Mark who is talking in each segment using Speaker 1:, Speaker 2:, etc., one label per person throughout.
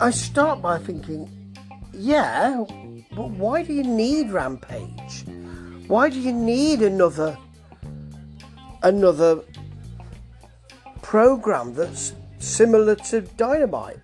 Speaker 1: I start by thinking, yeah, but why do you need Rampage? Why do you need another another program that's similar to Dynamite?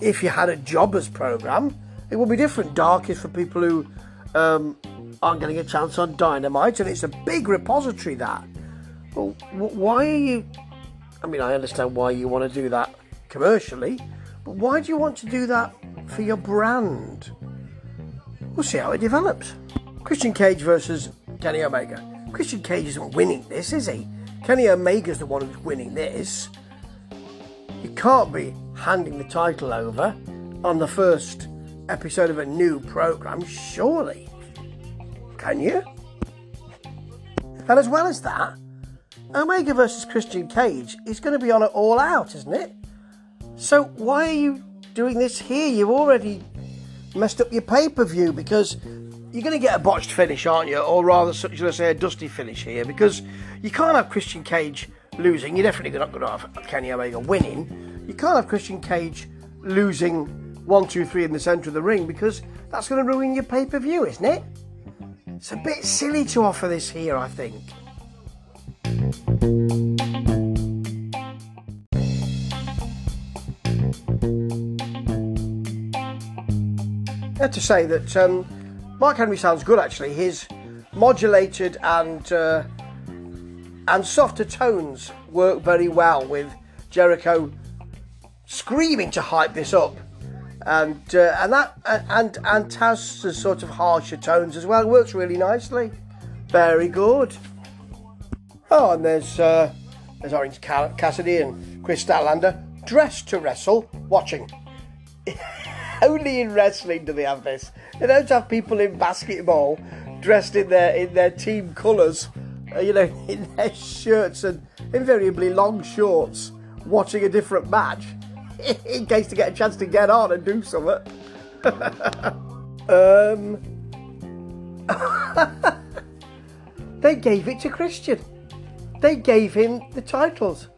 Speaker 1: If you had a jobbers program, it would be different. Dark is for people who um, aren't getting a chance on Dynamite, and it's a big repository. That. Well, why are you? I mean, I understand why you want to do that commercially, but why do you want to do that for your brand? We'll see how it develops. Christian Cage versus Kenny Omega. Christian Cage isn't winning this, is he? Kenny Omega's the one who's winning this. You can't be handing the title over on the first episode of a new program, surely. Can you? And as well as that, Omega versus Christian Cage is going to be on it all out, isn't it? So why are you doing this here? You've already messed up your pay per view because you're going to get a botched finish, aren't you? Or rather, should I say, a dusty finish here because you can't have Christian Cage losing. You're definitely not going to have Kenny Omega winning. You can't have Christian Cage losing one, two, three in the centre of the ring because that's going to ruin your pay per view, isn't it? It's a bit silly to offer this here, I think. Have to say that um, Mark Henry sounds good actually. His modulated and uh, and softer tones work very well with Jericho screaming to hype this up, and uh, and that and and Taz's sort of harsher tones as well works really nicely. Very good. Oh, and there's uh, there's Orange Cassidy and Kris Statlander dressed to wrestle, watching. Only in wrestling do they have this. They don't have people in basketball dressed in their in their team colours, uh, you know, in their shirts and invariably long shorts, watching a different match in case to get a chance to get on and do something. um, they gave it to Christian. They gave him the titles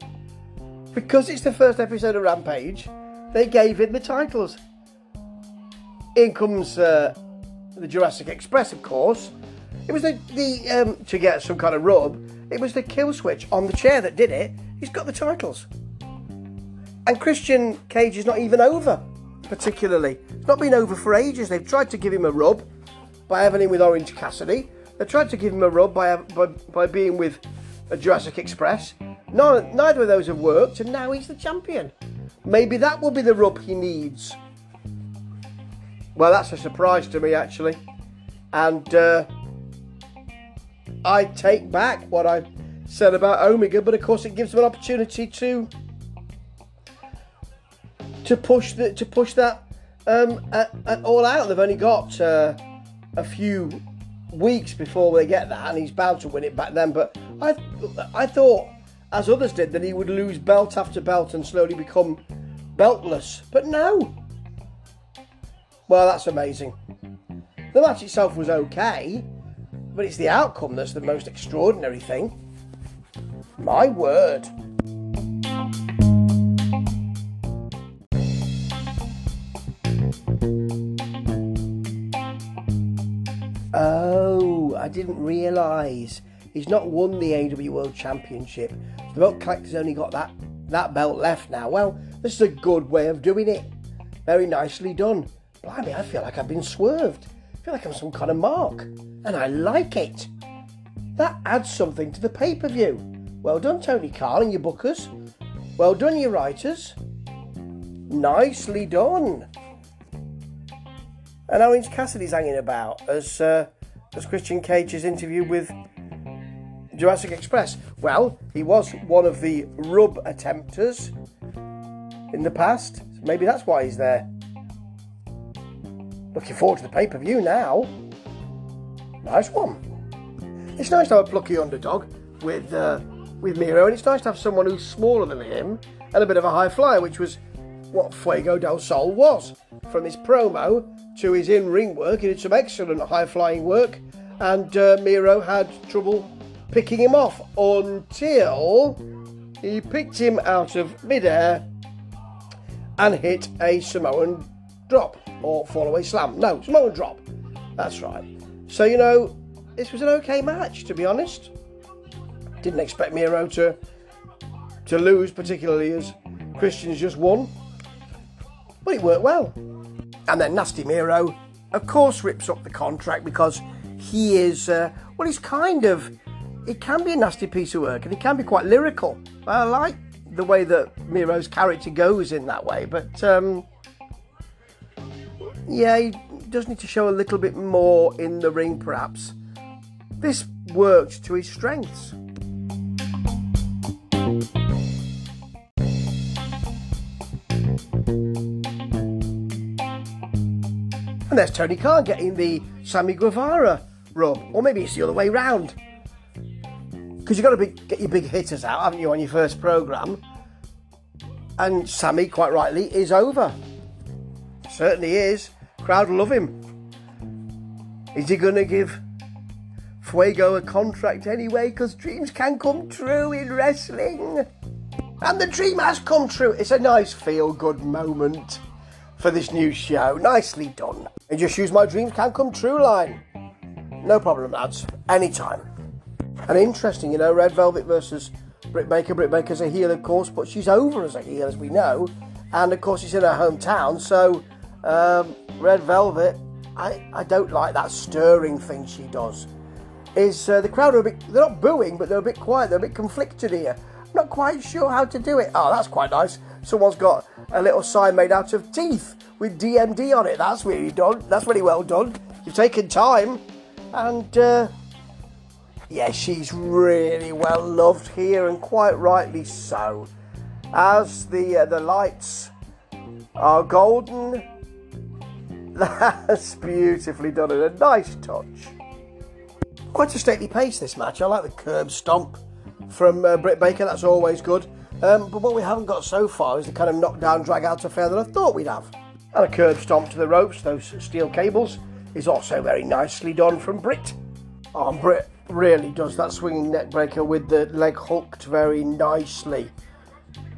Speaker 1: because it's the first episode of Rampage. They gave him the titles in comes uh, the Jurassic Express, of course. It was the, the um, to get some kind of rub. It was the kill switch on the chair that did it. He's got the titles. And Christian Cage is not even over, particularly. It's not been over for ages. They've tried to give him a rub by having him with Orange Cassidy. They tried to give him a rub by, by, by being with a Jurassic Express. None, neither of those have worked, and now he's the champion. Maybe that will be the rub he needs well, that's a surprise to me, actually. And uh, I take back what I said about Omega, but of course, it gives them an opportunity to to push the, to push that um, at, at all out. They've only got uh, a few weeks before they get that, and he's bound to win it back then. But I, I thought, as others did, that he would lose belt after belt and slowly become beltless. But no, well, that's amazing. The match itself was okay, but it's the outcome that's the most extraordinary thing. My word. Oh, I didn't realise. He's not won the AEW World Championship. The belt collector's only got that, that belt left now. Well, this is a good way of doing it. Very nicely done. Blimey, I feel like I've been swerved. I feel like I'm some kind of mark. And I like it. That adds something to the pay per view. Well done, Tony Khan and your bookers. Well done, your writers. Nicely done. And Orange Cassidy's hanging about as, uh, as Christian Cage's interview with Jurassic Express. Well, he was one of the rub attempters in the past. Maybe that's why he's there. Looking forward to the pay per view now. Nice one. It's nice to have a plucky underdog with uh, with Miro, and it's nice to have someone who's smaller than him and a bit of a high flyer, which was what Fuego del Sol was. From his promo to his in ring work, he did some excellent high flying work, and uh, Miro had trouble picking him off until he picked him out of midair and hit a Samoan drop or fall away slam. No, Samoan drop. That's right. So, you know, this was an okay match, to be honest. Didn't expect Miro to, to lose, particularly as Christian's just won. But it worked well. And then Nasty Miro, of course, rips up the contract because he is, uh, well, he's kind of, it can be a nasty piece of work and it can be quite lyrical. I like the way that Miro's character goes in that way, but um, yeah, he does need to show a little bit more in the ring, perhaps. This worked to his strengths. And there's Tony Khan getting the Sammy Guevara rub, or maybe it's the other way round. Because you've got to get your big hitters out, haven't you, on your first program? And Sammy, quite rightly, is over. Certainly is. Crowd love him. Is he going to give Fuego a contract anyway? Because dreams can come true in wrestling. And the dream has come true. It's a nice feel good moment for this new show. Nicely done. And just use my dreams can come true line. No problem, lads. Anytime. And interesting, you know, Red Velvet versus Britt Baker. Britt Baker's a heel, of course, but she's over as a heel, as we know. And of course, it's in her hometown. So, um, Red Velvet, I, I don't like that stirring thing she does. Is uh, the crowd are a bit, they're not booing, but they're a bit quiet, they're a bit conflicted here. I'm not quite sure how to do it. Oh, that's quite nice. Someone's got a little sign made out of teeth with DMD on it. That's really done. That's really well done. You've taken time. And uh, yeah, she's really well loved here, and quite rightly so. As the uh, the lights are golden, that's beautifully done and a nice touch. Quite a stately pace this match. I like the curb stomp from uh, Britt Baker. That's always good. Um, but what we haven't got so far is the kind of knockdown drag out affair that I thought we'd have. And a curb stomp to the ropes, those steel cables, is also very nicely done from Britt. Oh, Britt really does that swinging neck breaker with the leg hooked very nicely.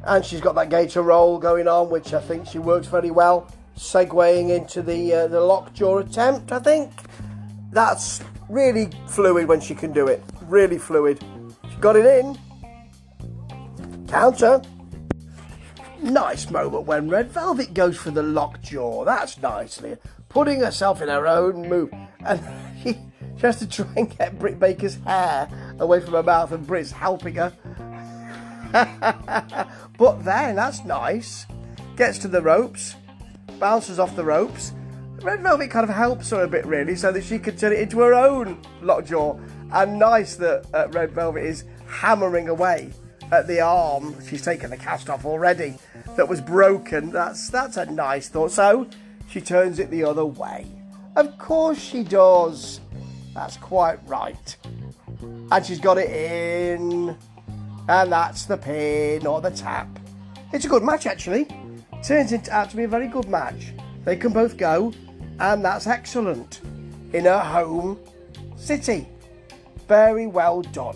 Speaker 1: And she's got that gator roll going on, which I think she works very well. Segueing into the uh, the lockjaw attempt, I think. That's really fluid when she can do it. Really fluid. She got it in. Counter. Nice moment when Red Velvet goes for the lockjaw. That's nicely. Putting herself in her own move. And she, has to try and get Britt Baker's hair away from her mouth, and Britt's helping her. but then, that's nice. Gets to the ropes, bounces off the ropes. Red Velvet kind of helps her a bit, really, so that she can turn it into her own lockjaw. And nice that uh, Red Velvet is hammering away at the arm. She's taken the cast off already. That was broken. That's that's a nice thought. So she turns it the other way. Of course she does. That's quite right. And she's got it in. And that's the pin or the tap. It's a good match actually. Turns out to be a very good match. They can both go, and that's excellent. In her home city. Very well done.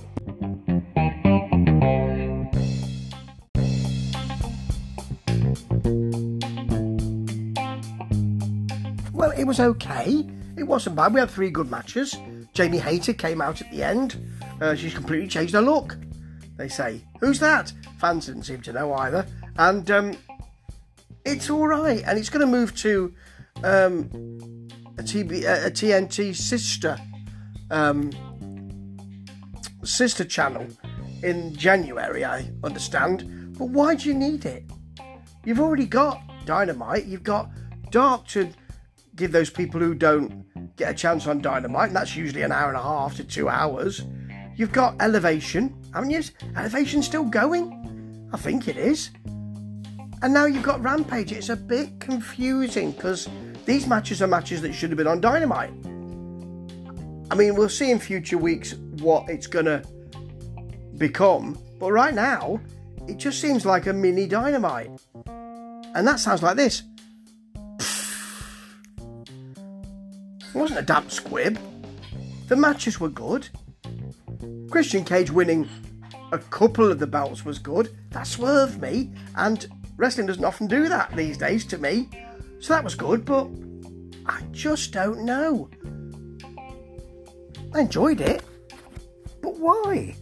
Speaker 1: Well, it was okay. It wasn't bad. We had three good matches. Jamie Hayter came out at the end. Uh, she's completely changed her look. They say, "Who's that?" Fans didn't seem to know either, and um, it's all right. And it's going to move to um, a, TB, a TNT sister um, sister channel in January. I understand, but why do you need it? You've already got Dynamite. You've got Dark to give those people who don't get a chance on Dynamite, and that's usually an hour and a half to two hours. You've got Elevation, haven't you? Elevation's still going? I think it is. And now you've got Rampage. It's a bit confusing because these matches are matches that should have been on Dynamite. I mean, we'll see in future weeks what it's going to become, but right now, it just seems like a mini Dynamite. And that sounds like this. It wasn't a damp squib. The matches were good. Christian Cage winning a couple of the belts was good. That swerved me, and wrestling doesn't often do that these days to me. So that was good, but I just don't know. I enjoyed it, but why?